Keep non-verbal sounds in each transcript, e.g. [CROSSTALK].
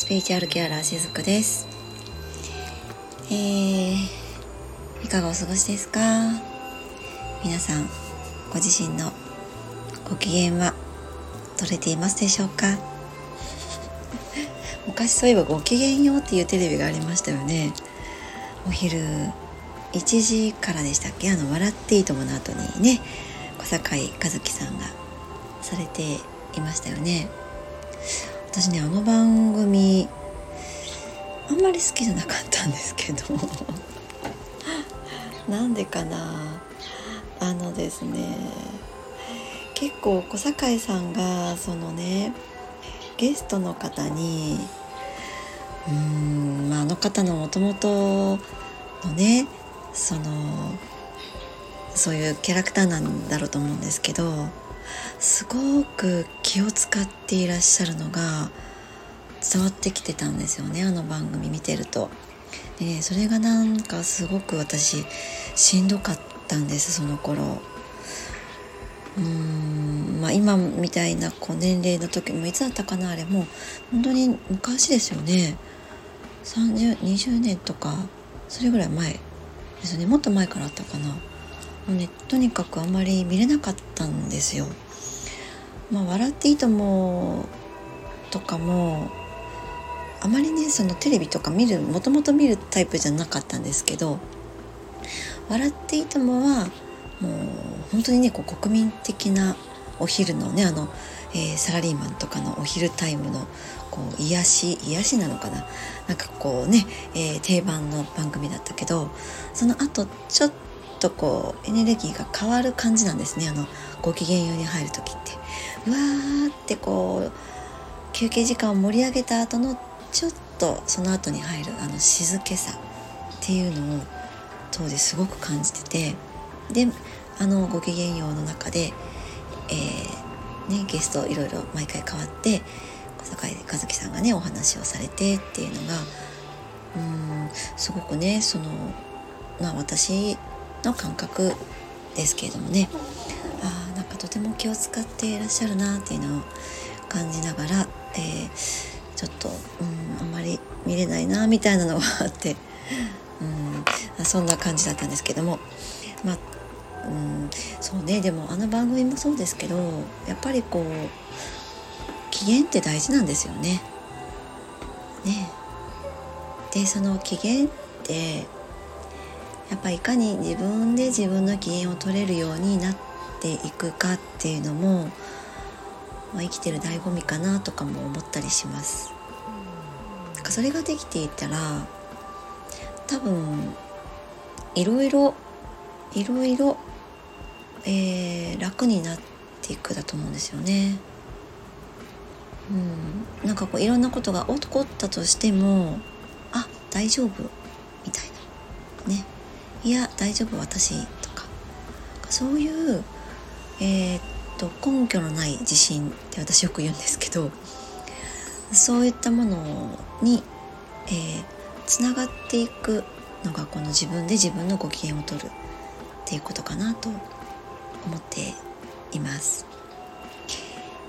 スピリチュアルケアラーしずくです。えー、いかがお過ごしですか？皆さんご自身のご機嫌は取れていますでしょうか？[LAUGHS] 昔そういえばご機嫌ようっていうテレビがありましたよね。お昼1時からでしたっけ？あの「笑っていいとも」の後にね小堺一樹さんがされていましたよね。私ねあの番組あんまり好きじゃなかったんですけど。[LAUGHS] なんでかな。あのですね結構小堺さんがそのねゲストの方にうーん、まあ、あの方のもともとのねそのそういうキャラクターなんだろうと思うんですけどすごく気を使っていらっしゃるのが伝わってきてたんですよねあの番組見てると。でねそれがなんかすごく私しんどかったんですその頃。うーんまあ今みたいなこう年齢の時もいつだったかなあれも本当に昔ですよね3020年とかそれぐらい前ですねもっと前からあったかなもうねとにかくあまり見れなかったんですよ。まあ、笑っていいともとかもあまりねそのテレビとか見るもともと見るタイプじゃなかったんですけど「笑っていいとも」はもう本当にねこう国民的なお昼のねあの、えー、サラリーマンとかのお昼タイムのこう癒し癒しなのかな？なんかこうね、えー、定番の番組だったけどその後ちょっとこうエネルギーが変わる感じなんですねあのご機嫌ように入る時って。うわーってこう休憩時間を盛り上げた後のちょっとその後に入るあの静けさっていうのを当時すごく感じててであの「ごきげんよう」の中で、えーね、ゲストいろいろ毎回変わって小坂井和樹さんがねお話をされてっていうのがうんすごくねそのまあ私の感覚ですけれどもね。あなんかとても気を使っていらっしゃるなっていうのを感じながら、えー、ちょっと、うん、あんまり見れないなみたいなのがあって、[LAUGHS] うん、そんな感じだったんですけども。まあ、うん、そうねでもあの番組もそうですけどやっぱりこう機嫌って大事なんですよね。ね。でその機嫌ってやっぱいかに自分で自分の機嫌を取れるようになっていくかっていうのも、まあ、生きてる醍醐味かなとかも思ったりします。なんかそれができていたら多分いろいろいろいろ、えー、楽になっていくだと思うんですよね。うん、なんかこういろんなことが起こったとしてもあ大丈夫みたいなねいや大丈夫私とかそういうえー、っと根拠のない自信って私よく言うんですけどそういったものにえー、つながっていくのがこの自分で自分のご機嫌を取るっていうことかなと思っています。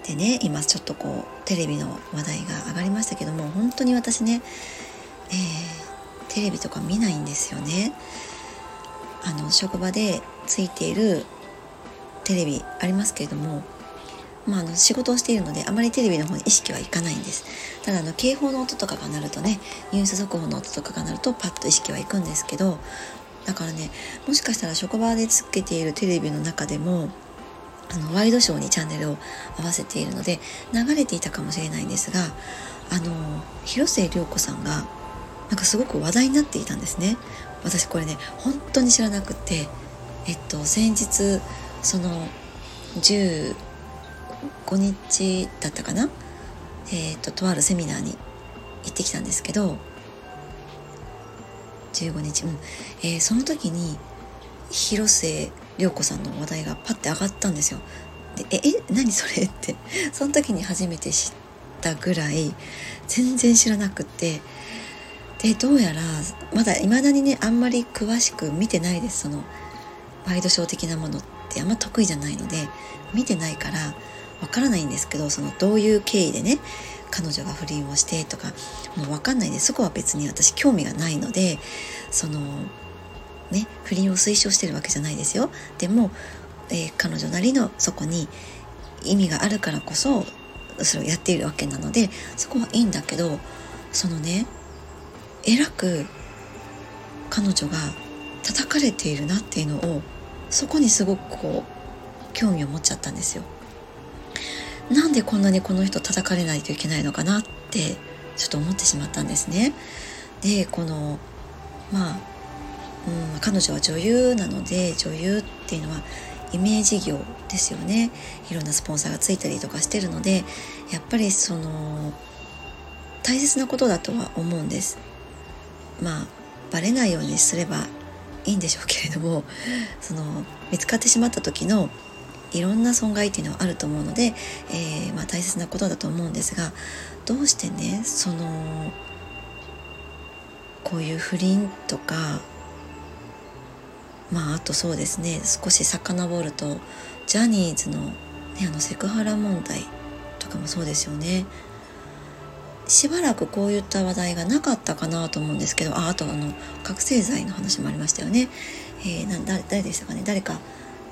でね今ちょっとこうテレビの話題が上がりましたけども本当に私ね、えー、テレビとか見ないんですよね。あの職場でついているテレビありますけれども、まあ、あの仕事をしているのであまりテレビの方に意識はいかないんです。ただあの警報の音とかが鳴るとねニュース速報の音とかが鳴るとパッと意識はいくんですけどだからねもしかしたら職場でつけているテレビの中でもあのワイドショーにチャンネルを合わせているので流れていたかもしれないんですがあの広末涼子さんがなんかすごく話題になっていたんですね。私これね本当に知らなくてえっと先日その15日だったかな？えっととあるセミナーに行ってきたんですけど15日うん、えー、その時に広末涼子さんの話題がパッて上がったんですよ。でええ何それ？って。その時に初めて知ったぐらい全然知らなくて。でどうやらまだ未だにねあんまり詳しく見てないです。そのワイドショー的なものってあんま得意じゃないので見てないからわからないんですけどそのどういう経緯でね彼女が不倫をしてとかもう分かんないでそこは別に私興味がないのでそのね不倫を推奨してるわけじゃないですよ。でも、えー、彼女なりのそこに意味があるからこそそれをやっているわけなのでそこはいいんだけどそのねえらく彼女が叩かれているなっていうのをそこにすごくこう興味を持っちゃったんですよ。なんでこんなにこの人叩かれないといけないのかなってちょっと思ってしまったんですね。でこのまあ、うん、彼女は女優なので女優っていうのはイメージ業ですよねいろんなスポンサーがついたりとかしてるのでやっぱりその大切なことだとは思うんですまあバレないようにすればいいんでしょうけれども [LAUGHS] その見つかってしまった時のいろんな損害っていうのはあると思うので、えー、まあ、大切なことだと思うんですがどうしてねそのこういう不倫とかまああとそうですね少し遡るとジャニーズの,、ね、あのセクハラ問題とかもそうですよね。しばらくこういった話題がなかったかなと思うんですけどああとあの覚醒剤の話もありましたよね、えー、な誰でしたかね？誰か。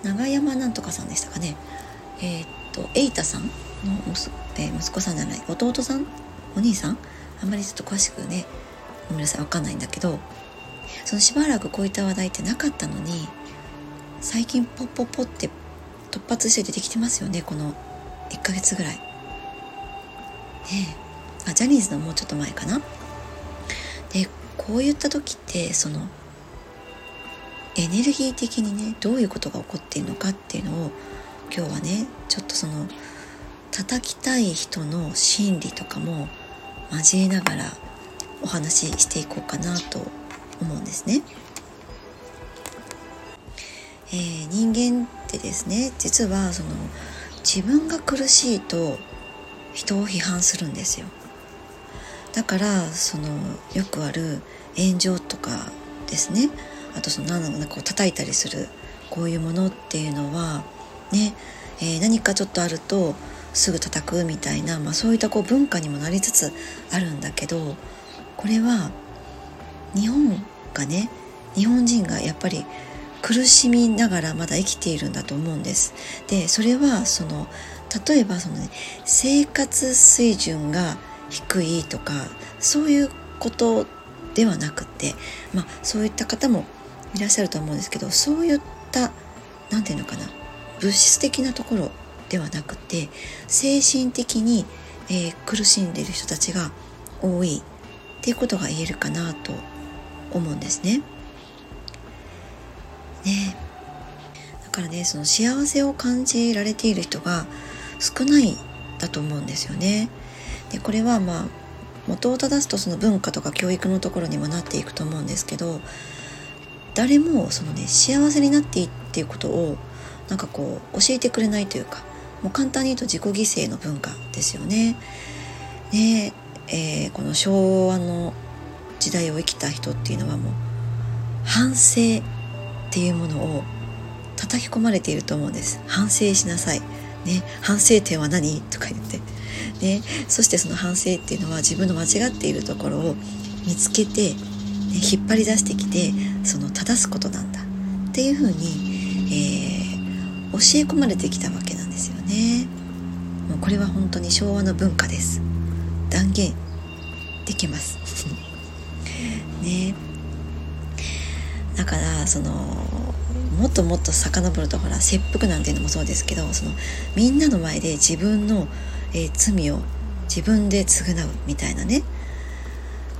長山なんとかさんでしたかね？えー、っと瑛太さんの息,、えー、息子さんじゃない弟さん？お兄さん？あんまりちょっと詳しくねごめんなさい分かんないんだけどそのしばらくこういった話題ってなかったのに最近ポッポッポって突発して出てきてますよねこの1ヶ月ぐらい。ねえ。あジャニーズのもうちょっと前かな。でこういった時ってそのエネルギー的にねどういうことが起こっているのかっていうのを今日はねちょっとその叩きたい人の心理とかも交えながらお話ししていこうかなと思うんですね。えー、人間ってですね実はその自分が苦しいと人を批判するんですよだからそのよくある炎上とかですねあとその何だこう叩いたりするこういうものっていうのはね、えー、何かちょっとあるとすぐ叩くみたいな、まあ、そういったこう文化にもなりつつあるんだけどこれは日本がね日本人がやっぱり苦しみながらまだ生きているんだと思うんです。でそれはその例えばその、ね、生活水準が低いとかそういうことではなくて、まあ、そういった方もいらっしゃると思うんですけどそういった何て言うのかな物質的なところではなくて精神的に、えー、苦しんでいる人たちが多いっていうことが言えるかなと思うんですね。ねだからねその幸せを感じられている人が少ないだと思うんですよね。でこれはまあ元を正すとその文化とか教育のところにもなっていくと思うんですけど誰もそのね幸せになっていいっていうことをなんかこう教えてくれないというかもう簡単に言うと自己犠牲の文化ですよね。ねえー、この昭和の時代を生きた人っていうのはもう反省っていうものを叩き込まれていると思うんです反省しなさいね反省点は何？とか言って。ねそしてその反省っていうのは自分の間違っているところを見つけて、ね、引っ張り出してきてその正すことなんだ。っていうふうに、えー、教え込まれてきたわけなんですよね。もうこれは本当に昭和の文化です。断言できます。[LAUGHS] ね。だからそのもっともっと遡るとほら切腹なんていうのもそうですけどそのみんなの前で自分の、えー、罪を自分で償うみたいなね。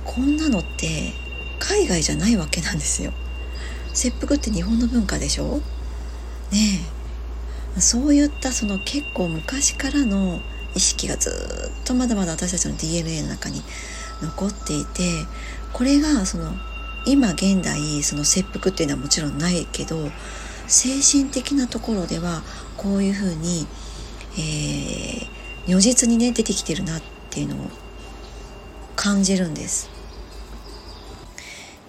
こんなのって海外じゃないわけなんですよ。切腹って日本の文化でしょ？ねえ。そういったその結構昔からの意識がずっとまだまだ私たちの DNA の中に残っていてこれがその今現代その切腹っていうのはもちろんないけど精神的なところではこういうふうに、えー、如実にね出てきてるなっていうのを感じるんです。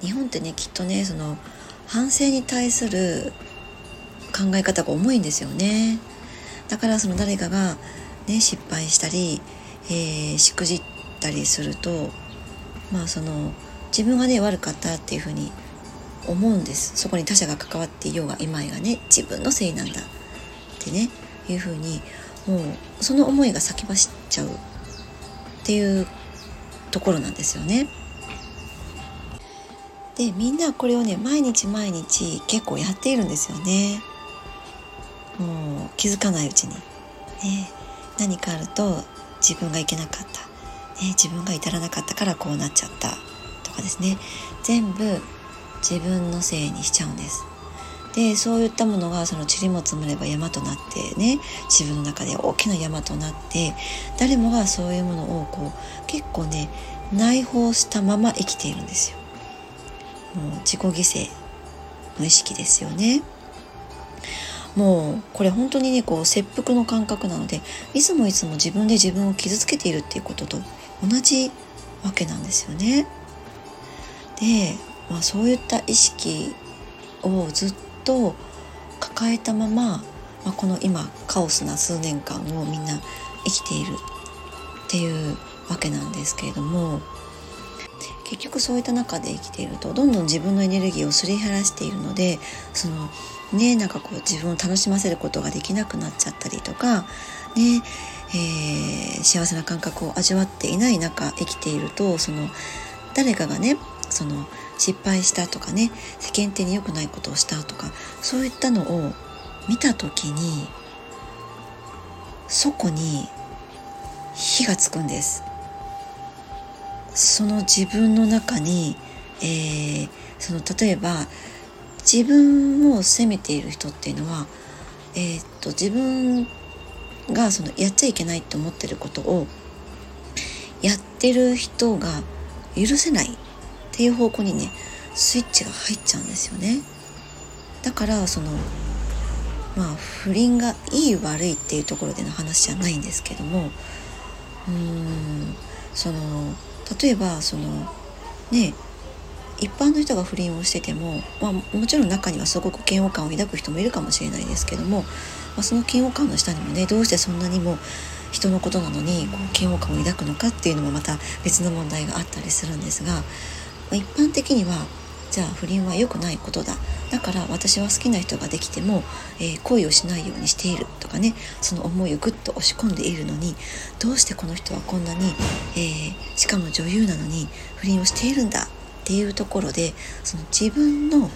日本ってねきっとねその反省に対する考え方が重いんですよね。だからその誰かがね失敗したり、えー、しくじったりするとまあその自分がね悪かったっていうふうに思うんですそこに他者が関わっていようが今がね自分のせいなんだってねいうふうにもうその思いが先走っちゃうっていうところなんですよね。でみんなこれをね毎日毎日結構やっているんですよね。もう気づかないうちに。ね、何かあると自分がいけなかった、ね、自分が至らなかったからこうなっちゃったとかですね全部自分のせいにしちゃうんです。でそういったものがその塵も積もれば山となってね自分の中で大きな山となって誰もがそういうものをこう結構ね内包したまま生きているんですよ。もう自己犠牲の意識ですよね。もうこれ本当にねこう切腹の感覚なのでいつもいつも自分で自分を傷つけているっていうことと同じわけなんですよね。で、まあ、そういった意識をずっと抱えたまま、まあ、この今カオスな数年間をみんな生きているっていうわけなんですけれども結局そういった中で生きているとどんどん自分のエネルギーをすり減らしているのでそのねなんかこう自分を楽しませることができなくなっちゃったりとかねえー、幸せな感覚を味わっていない中生きているとその誰かがねその失敗したとかね世間体に良くないことをしたとかそういったのを見た時にそこに火がつくんです。その自分の中に、えー、その例えば自分を責めている人っていうのは、えー、っと自分がそのやっちゃいけないって思ってることをやってる人が許せない。っていう方向にねスイッチが入っちゃうんですよね。だからそのまあ不倫がいい悪いっていうところでの話じゃないんですけどもうーんその例えばそのね一般の人が不倫をしてても、まあ、もちろん中にはすごく嫌悪感を抱く人もいるかもしれないですけども、まあ、その嫌悪感の下にもねどうしてそんなにも人のことなのにこう嫌悪感を抱くのかっていうのもまた別の問題があったりするんですが、一般的にはじゃあ不倫は良くないことだ。だから私は好きな人ができても、えー、恋をしないようにしているとかね。その思いをぐっと押し込んでいるのにどうしてこの人はこんなに、えー、しかも女優なのに不倫をしているんだ？っていうところでその自分の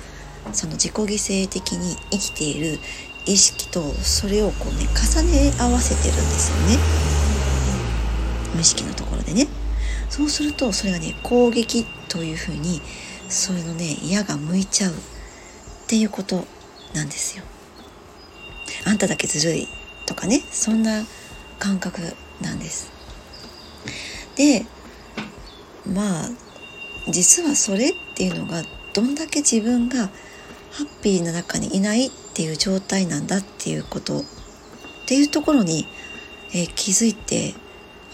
その自己犠牲的に生きている意識とそれをこうね重ね合わせてるんですよね。無意識のところでね。そうするとそれがね攻撃というふうにそういうのね矢が向いちゃうっていうことなんですよ。あんただけずるいとかねそんな感覚なんです。でまあ実はそれっていうのがどんだけ自分がハッピーな中にいないっていう状態なんだっていうことっていうところに、えー、気づいて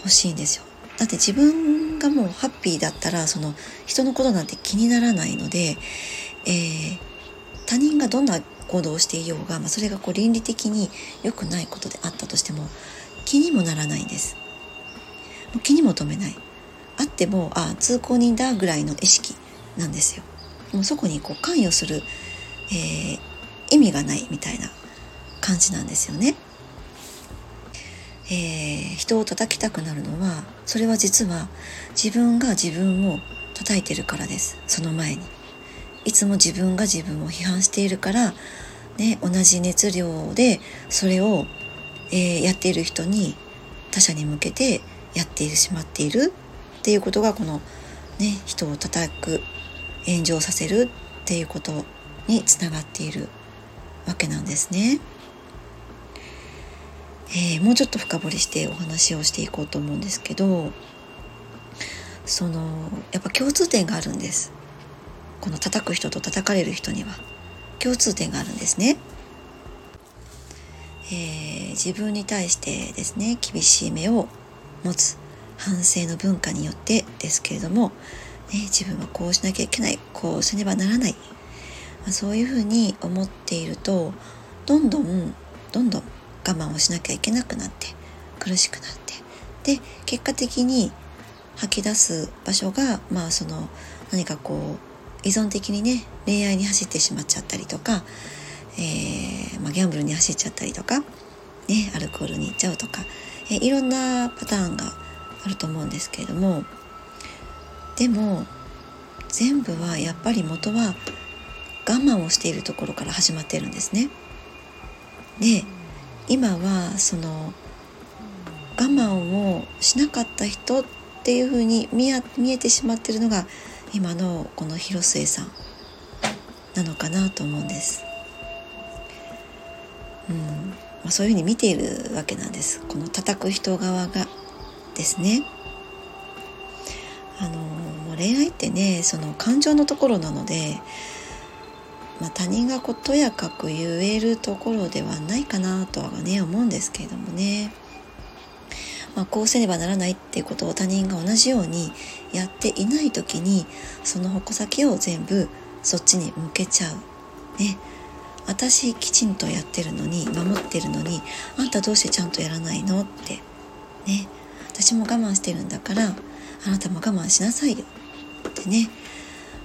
ほしいんですよ。だって自分がもうハッピーだったらその人のことなんて気にならないので、えー、他人がどんな行動をしていようが、まあ、それがこう倫理的に良くないことであったとしても気にもならないんです。もう気にも留めない。あってもあ通行人だぐらいの意識なんですよ。もうそこにこう関与する、えー、意味がないみたいな感じなんですよね。えー、人を叩きたくなるのはそれは実は自分が自分を叩いてるからです。その前に。いつも自分が自分を批判しているから、ね、同じ熱量でそれを、えー、やっている人に他者に向けてやってしまっている。っていうことがこの、ね、人を叩く炎上させるっていうことにつながっているわけなんですね。えー、もうちょっと深掘りしてお話をしていこうと思うんですけどそのやっぱ共通点があるんです。この叩く人と叩かれる人には。共通点があるんですね、えー、自分に対してですね厳しい目を持つ反省の文化によってですけれども、ね、自分はこうしなきゃいけない。こうしねばならない、まあ、そういうふうに思っているとどんどんどんどん我慢をしなきゃいけなくなって苦しくなってで結果的に吐き出す場所がまあその何かこう依存的にね恋愛に走ってしまっちゃったりとか、えー、まあ、ギャンブルに走っちゃったりとか、ね、アルコールに行っちゃうとか、えー、いろんなパターンがあると思うんですけれどもでも全部はやっぱり元は我慢をしているところから始まってるんですね。で今はその我慢をしなかった人っていうふうに見えてしまってるのが今のこの広末さんなのかなと思うんです。うんまあ、そういうふうに見ているわけなんですこの叩く人側がですね。あの恋愛ってねその感情のところなのでまあ、他人がことやかく言えるところではないかなとはね思うんですけれどもね、まあ、こうせねばならないっていうことを他人が同じようにやっていない時にその矛先を全部そっちに向けちゃう。ね。私きちんとやってるのに守ってるのにあんたどうしてちゃんとやらないのって。ね。私も我慢してるんだからあなたも我慢しなさいよ。ってね、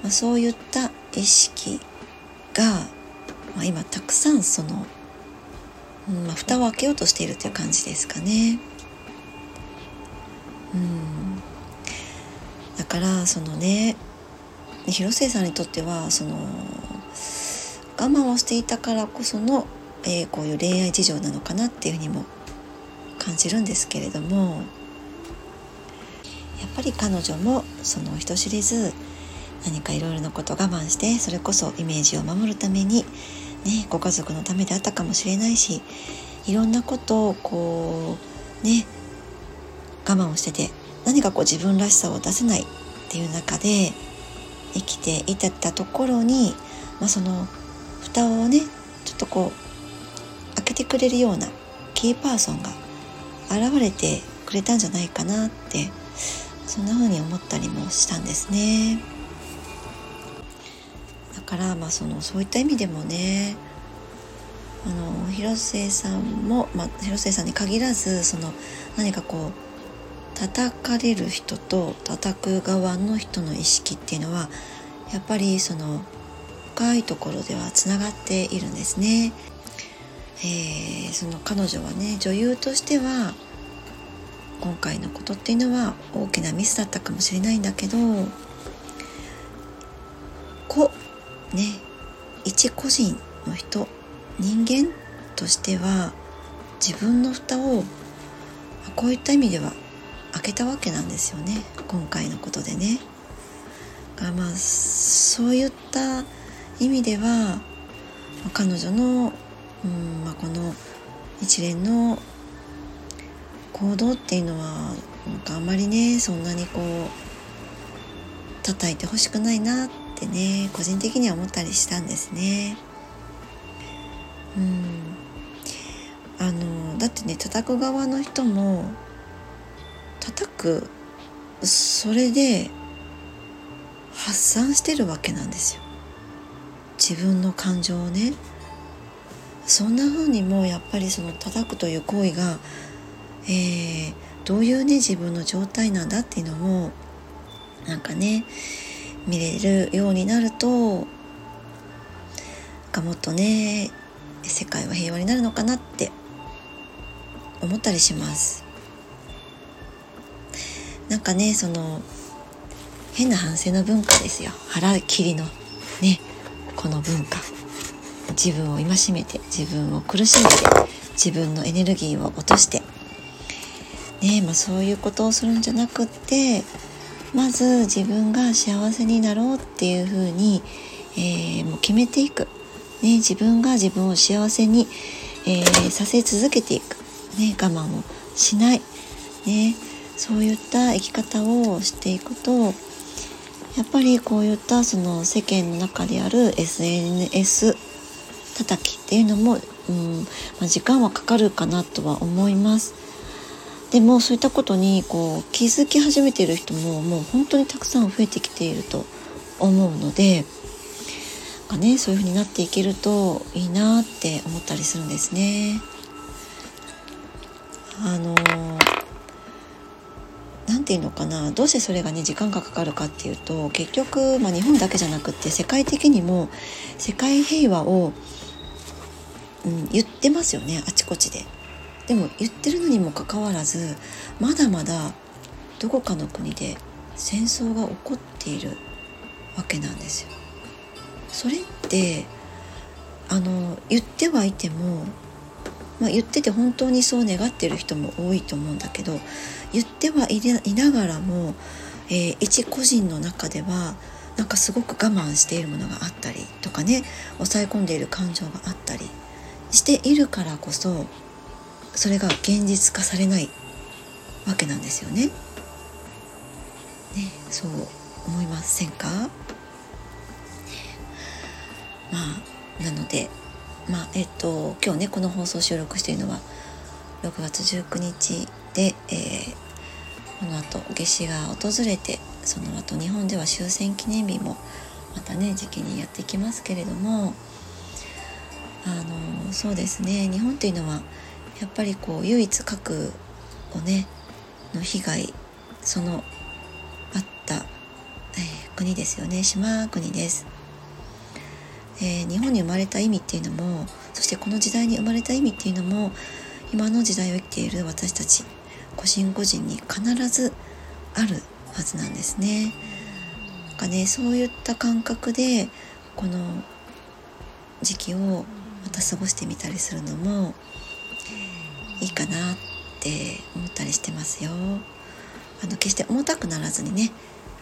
まあ、そういった意識が、まあ、今たくさんその、うんまあ、蓋を開けようとしているという感じですかね。うんだからそのね広末さんにとってはその我慢をしていたからこその、えー、こういう恋愛事情なのかなっていうふうにも感じるんですけれどもやっぱり彼女もその人知れず何かいろいろなことを我慢してそれこそイメージを守るために、ね、ご家族のためであったかもしれないしいろんなことをこうね我慢をしてて何かこう自分らしさを出せないっていう中で生きていたたところに、まあ、その蓋をねちょっとこう開けてくれるようなキーパーソンが現れてくれたんじゃないかなってそんな風に思ったりもしたんですね。からまあそのそういった意味でもねあの広末さんも、まあ、広末さんに限らずその何かこう叩かれる人と叩く側の人の意識っていうのはやっぱりその深いところではつながっているんですね。えー、その彼女はね女優としては今回のことっていうのは大きなミスだったかもしれないんだけどね一個人の人人間としては自分の蓋をこういった意味では開けたわけなんですよね今回のことでね。がまあそういった意味では彼女の、うんまあ、この一連の行動っていうのはなんかあんまりねそんなにこう叩いてほしくないなってってね個人的には思ったりしたんですね。うん。あのだってね叩く側の人も叩くそれで発散してるわけなんですよ。自分の感情をね。そんな風にもやっぱりその叩くという行為が、えー、どういうね自分の状態なんだっていうのもなんかね見れるようになるとがもっとね世界は平和になるのかなって思ったりします。なんかねその変な反省の文化ですよ。腹切りのねこの文化。自分を戒めて自分を苦しめて自分のエネルギーを落として。ねまあそういうことをするんじゃなくってまず自分が幸せになろうっていうふうに、えー、もう決めていく、ね、自分が自分を幸せに、えー、させ続けていく、ね、我慢をしない、ね、そういった生き方をしていくとやっぱりこういったその世間の中である SNS 叩きっていうのも、うんまあ、時間はかかるかなとは思います。でもそういったことにこう気づき始めている人ももう本当にたくさん増えてきていると思うのでか、ね、そういう風になっていけるといいなって思ったりするんですね。あのて言うのかなどうしてそれがね時間がかかるかっていうと結局、まあ、日本だけじゃなくって世界的にも世界平和を、うん、言ってますよねあちこちで。でも言ってるのにもかかわらずまだまだどこかの国で戦争が起こっているわけなんですよ。それってあの言ってはいても、まあ、言ってて本当にそう願ってる人も多いと思うんだけど言ってはいながらも、えー、一個人の中ではなんかすごく我慢しているものがあったりとかね抑え込んでいる感情があったりしているからこそそれが現実化されないわけなんですよね。ねそう思いませんか？まあなのでまあえっと今日ねこの放送収録しているのは6月19日で、えー、この後夏至が訪れてその後日本では終戦記念日もまたね時期にやってきますけれどもあのそうですね日本っていうのはやっぱりこう唯一核をねの被害そのあった、えー、国ですよね島国です。えー、日本に生まれた意味っていうのもそしてこの時代に生まれた意味っていうのも今の時代を生きている私たち個人個人に必ずあるはずなんですね。なんかねそういった感覚でこの時期をまた過ごしてみたりするのもいいかなって思ったりしてますよ。あの決して重たくならずにね、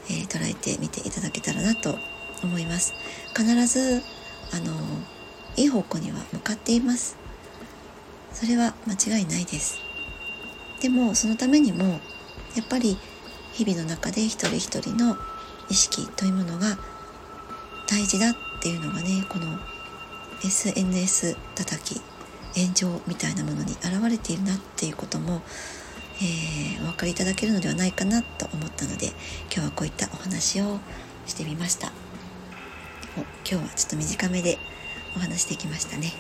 えー、捉えてみていただけたらなと思います。必ずあのいい方向には向かっていますそれは間違いないですでもそのためにもやっぱり日々の中で一人一人の意識というものが大事だっていうのがねこの SNS 叩き炎上みたいなものに現れているなっていうことも、えー、お分かりいただけるのではないかなと思ったので今日はこういったお話をしてみました。今日はちょっと短めでお話できましたね。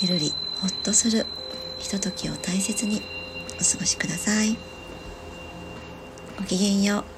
ゆるりほっとするひとときを大切にお過ごしください。ごきげんよう。